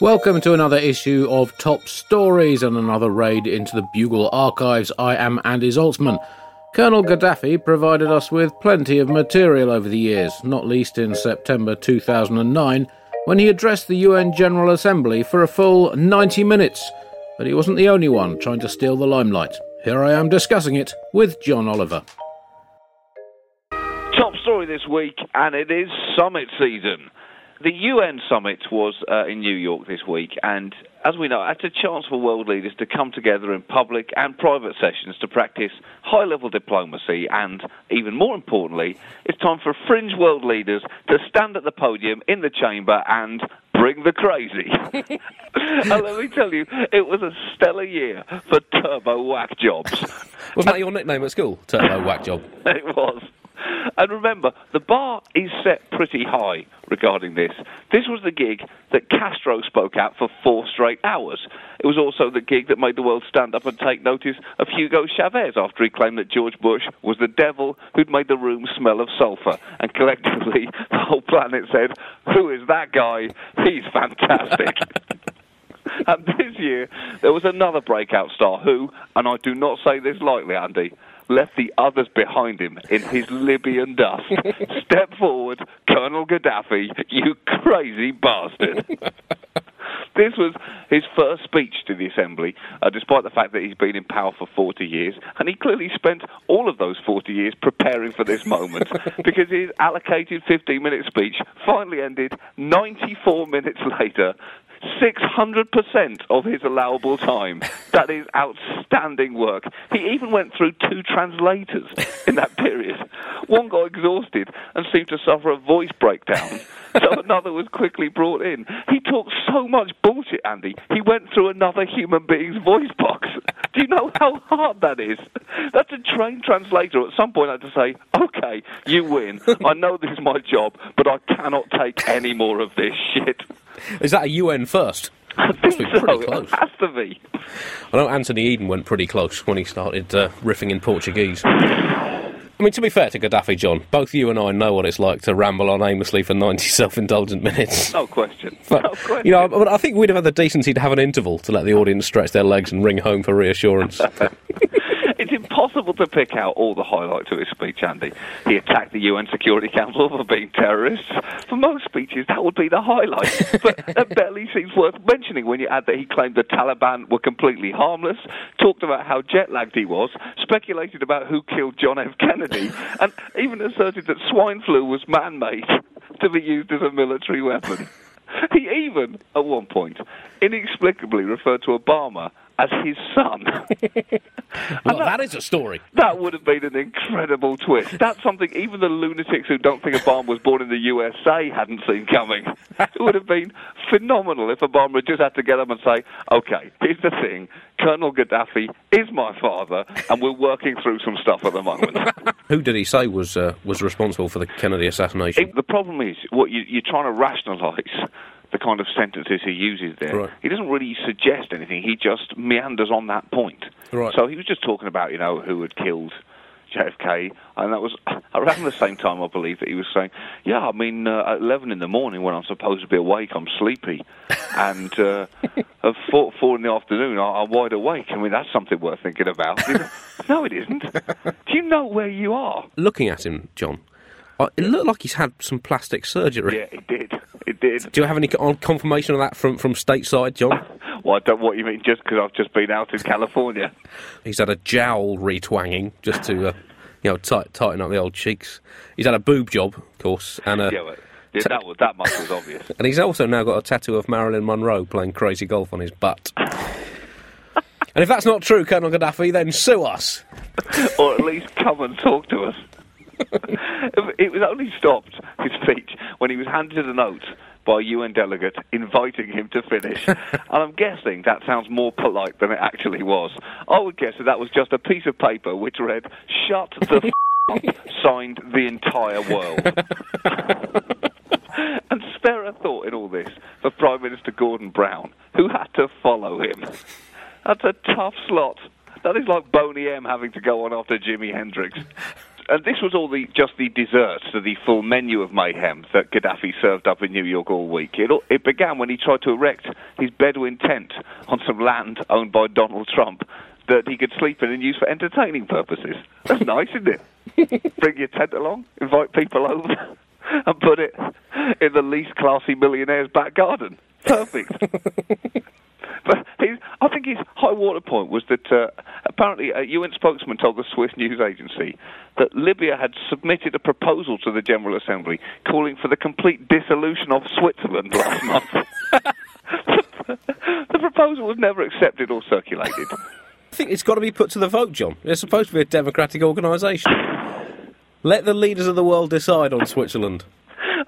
Welcome to another issue of Top Stories and another raid into the Bugle archives. I am Andy Zaltzman. Colonel Gaddafi provided us with plenty of material over the years, not least in September 2009 when he addressed the UN General Assembly for a full 90 minutes. But he wasn't the only one trying to steal the limelight. Here I am discussing it with John Oliver. Top story this week, and it is summit season. The UN summit was uh, in New York this week, and as we know, it's a chance for world leaders to come together in public and private sessions to practice high level diplomacy, and even more importantly, it's time for fringe world leaders to stand at the podium in the chamber and bring the crazy. and let me tell you, it was a stellar year for turbo whack jobs. Wasn't that your nickname at school? Turbo whack job. it was. And remember, the bar is set pretty high regarding this. This was the gig that Castro spoke at for four straight hours. It was also the gig that made the world stand up and take notice of Hugo Chavez after he claimed that George Bush was the devil who'd made the room smell of sulphur. And collectively, the whole planet said, Who is that guy? He's fantastic. and this year, there was another breakout star who, and I do not say this lightly, Andy, left the others behind him in his Libyan dust. Step forward, Colonel Gaddafi, you crazy bastard. This was his first speech to the Assembly, uh, despite the fact that he's been in power for 40 years, and he clearly spent all of those 40 years preparing for this moment, because his allocated 15 minute speech finally ended 94 minutes later 600% of his allowable time. That is outstanding work. He even went through two translators in that period. One got exhausted and seemed to suffer a voice breakdown, so another was quickly brought in. He talked so much bullshit, Andy. He went through another human being's voice box. Do you know how hard that is? That's a trained translator. At some point, I had to say, okay, you win. I know this is my job, but I cannot take any more of this shit. Is that a UN first? I think so. pretty close. It has to be. I know Anthony Eden went pretty close when he started uh, riffing in Portuguese. I mean, to be fair to Gaddafi, John, both you and I know what it's like to ramble on aimlessly for 90 self indulgent minutes. No question. But, no question. you know, but I think we'd have had the decency to have an interval to let the audience stretch their legs and ring home for reassurance. It's impossible to pick out all the highlights of his speech, Andy. He attacked the UN Security Council for being terrorists. For most speeches, that would be the highlight. but that barely seems worth mentioning when you add that he claimed the Taliban were completely harmless, talked about how jet lagged he was, speculated about who killed John F. Kennedy, and even asserted that swine flu was man made to be used as a military weapon. He even, at one point, inexplicably referred to Obama as his son. well, that is a story. That would have been an incredible twist. That's something even the lunatics who don't think Obama was born in the USA hadn't seen coming. It would have been phenomenal if Obama had just had to get up and say, okay, here's the thing. Colonel Gaddafi is my father, and we're working through some stuff at the moment. Who did he say was uh, was responsible for the Kennedy assassination? It- the problem is, what you, you're trying to rationalise kind of sentences he uses there. Right. He doesn't really suggest anything. He just meanders on that point. Right. So he was just talking about, you know, who had killed JFK, and that was around the same time, I believe, that he was saying, "Yeah, I mean, uh, at 11 in the morning when I'm supposed to be awake, I'm sleepy, and uh, at four, four in the afternoon, I- I'm wide awake. I mean, that's something worth thinking about." No, it isn't. Do you know where you are? Looking at him, John, it looked like he's had some plastic surgery. Yeah, it did. It did. Do you have any confirmation of that from, from stateside, John? Well, I don't know what you mean, just because I've just been out in California. He's had a jowl retwanging just to, uh, you know, tight, tighten up the old cheeks. He's had a boob job, of course, and uh, Yeah, but yeah, that, was, that much was obvious. and he's also now got a tattoo of Marilyn Monroe playing crazy golf on his butt. And if that's not true, Colonel Gaddafi, then sue us. or at least come and talk to us. It was only stopped, his speech, when he was handed a note by a UN delegate inviting him to finish. and I'm guessing that sounds more polite than it actually was. I would guess that that was just a piece of paper which read, Shut the f- up, signed the entire world. and spare a thought in all this for Prime Minister Gordon Brown, who had to follow him. That's a tough slot. That is like Boney M having to go on after Jimi Hendrix. And this was all the just the desserts to the full menu of mayhem that Gaddafi served up in New York all week. It, it began when he tried to erect his Bedouin tent on some land owned by Donald Trump that he could sleep in and use for entertaining purposes. That's nice, isn't it? Bring your tent along, invite people over, and put it in the least classy millionaire's back garden. Perfect. but I think his high water point was that uh, apparently a UN spokesman told the Swiss news agency that Libya had submitted a proposal to the General Assembly calling for the complete dissolution of Switzerland last month. the proposal was never accepted or circulated. I think it's got to be put to the vote, John. It's supposed to be a democratic organisation. Let the leaders of the world decide on Switzerland.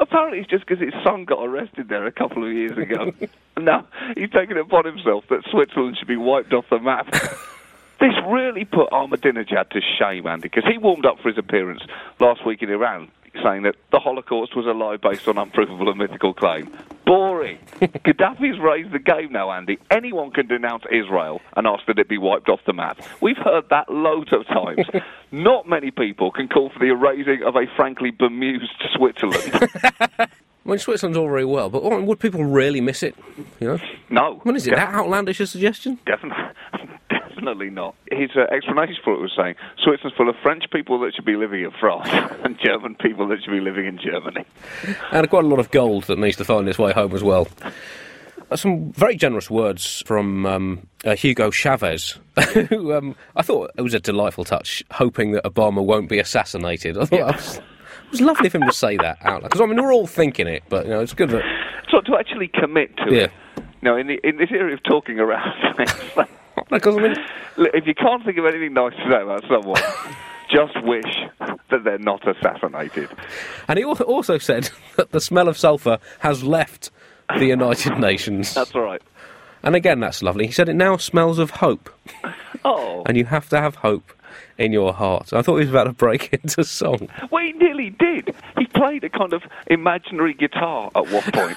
Apparently, it's just because his son got arrested there a couple of years ago. now he's taken it upon himself that Switzerland should be wiped off the map. this really put Ahmadinejad to shame, Andy, because he warmed up for his appearance last week in Iran, saying that the Holocaust was a lie based on unprovable and mythical claim. Boring. Gaddafi's raised the game now, Andy. Anyone can denounce Israel and ask that it be wiped off the map. We've heard that loads of times. Not many people can call for the erasing of a frankly bemused Switzerland. I mean, Switzerland's all very well, but would people really miss it? You know? No. What is it? That outlandish a suggestion? Definitely. Definitely not. His uh, explanation for it was saying Switzerland's full of French people that should be living in France and German people that should be living in Germany. And quite a lot of gold that needs to find its way home as well. Uh, some very generous words from um, uh, Hugo Chavez, who um, I thought it was a delightful touch, hoping that Obama won't be assassinated. I thought Yeah. it, was, it was lovely of him to say that out loud. Because, I mean, we're all thinking it, but, you know, it's good that. So to actually commit to Yeah. it. No, in, the, in this area of talking around, it's like, Because, I mean, look, if you can't think of anything nice to say about someone, just wish that they're not assassinated. and he al- also said that the smell of sulphur has left the United Nations. That's all right. And again, that's lovely. He said it now smells of hope. Oh, and you have to have hope in your heart. I thought he was about to break into song. well, he nearly did. He played a kind of imaginary guitar at one point.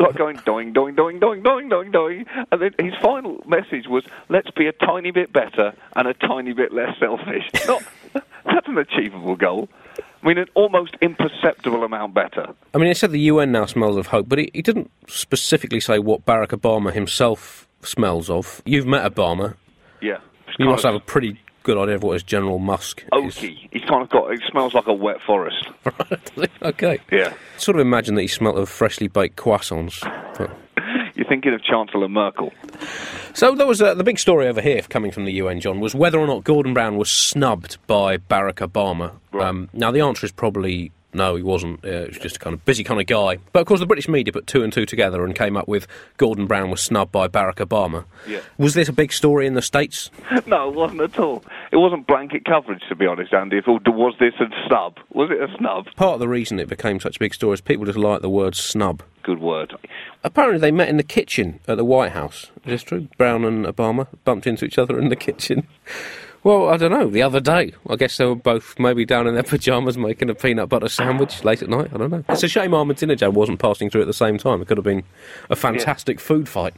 Like going doing, doing, doing, doing, doing, doing, doing. And then his final message was, let's be a tiny bit better and a tiny bit less selfish. Not, that's an achievable goal. I mean, an almost imperceptible amount better. I mean, he said the UN now smells of hope, but he, he didn't specifically say what Barack Obama himself smells of. You've met Obama. Yeah. You must have a pretty good idea of what his General Musk is. oaky. He's kind of got, it smells like a wet forest. okay. Yeah. Sort of imagine that he smelt of freshly baked croissants. But- You're thinking of Chancellor Merkel. So there was uh, the big story over here coming from the UN, John, was whether or not Gordon Brown was snubbed by Barack Obama. Right. Um, now the answer is probably no, he wasn't. Uh, he was just a kind of busy kind of guy. But of course, the British media put two and two together and came up with Gordon Brown was snubbed by Barack Obama. Yeah. Was this a big story in the states? No, it wasn't at all. It wasn't blanket coverage, to be honest, Andy. If was this a snub, was it a snub? Part of the reason it became such a big story is people just like the word snub. Good word. Apparently, they met in the kitchen at the White House. Is this true? Brown and Obama bumped into each other in the kitchen. Well, I don't know. The other day, I guess they were both maybe down in their pajamas making a peanut butter sandwich late at night. I don't know. It's a shame Ahmadinejad wasn't passing through at the same time. It could have been a fantastic food fight.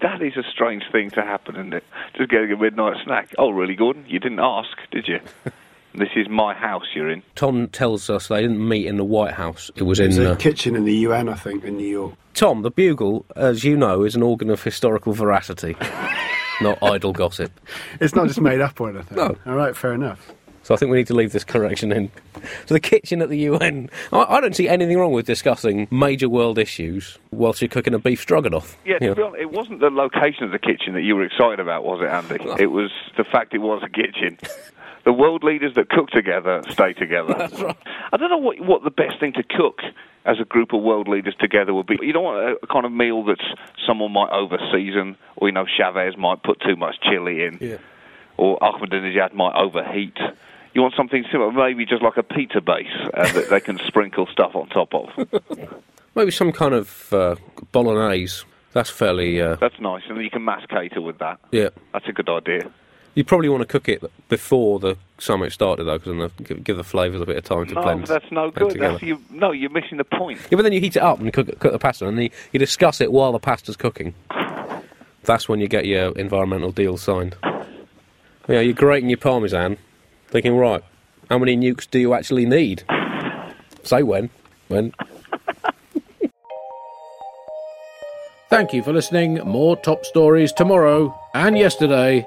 That is a strange thing to happen, isn't it? Just getting a midnight snack. Oh, really, Gordon? You didn't ask, did you? this is my house you're in. Tom tells us they didn't meet in the White House. It was in. There's a Uh, kitchen in the UN, I think, in New York. Tom, the Bugle, as you know, is an organ of historical veracity, not idle gossip. It's not just made up or anything. No. All right, fair enough. So I think we need to leave this correction in. So the kitchen at the UN. I, I don't see anything wrong with discussing major world issues whilst you're cooking a beef stroganoff. Yeah, to You know. be honest, it wasn't the location of the kitchen that you were excited about, was it, Andy? It was the fact it was a kitchen. The world leaders that cook together stay together. That's right. I don't know what what the best thing to cook as a group of world leaders together would be. You don't want a, a kind of meal that someone might overseason, or you know Chavez might put too much chili in, Yeah. or Ahmadinejad might overheat. You want something similar, maybe just like a pita base uh, that they can sprinkle stuff on top of. Maybe some kind of uh, bolognese. That's fairly. Uh, That's nice, and you can mass cater with that. yeah. That's a good idea. You probably want to cook it before the summit started, though, because then the, give, give the flavours a bit of time to No, blend. that's no blend good. That's, you, no, you're missing the point. Yeah, but then you heat it up and cook, cook the pasta, and then you, you discuss it while the pasta's cooking. That's when you get your environmental deal signed. Yeah, you're grating your parmesan, thinking, right, how many nukes do you actually need? Say when. When. Thank you for listening. More top stories tomorrow, and yesterday,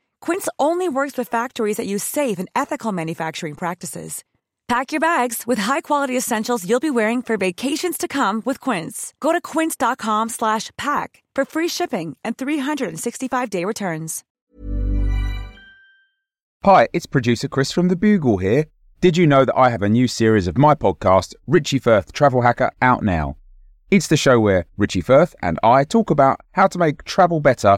Quince only works with factories that use safe and ethical manufacturing practices. Pack your bags with high-quality essentials you'll be wearing for vacations to come with Quince. Go to quince.com slash pack for free shipping and 365-day returns. Hi, it's producer Chris from The Bugle here. Did you know that I have a new series of my podcast, Richie Firth Travel Hacker, out now? It's the show where Richie Firth and I talk about how to make travel better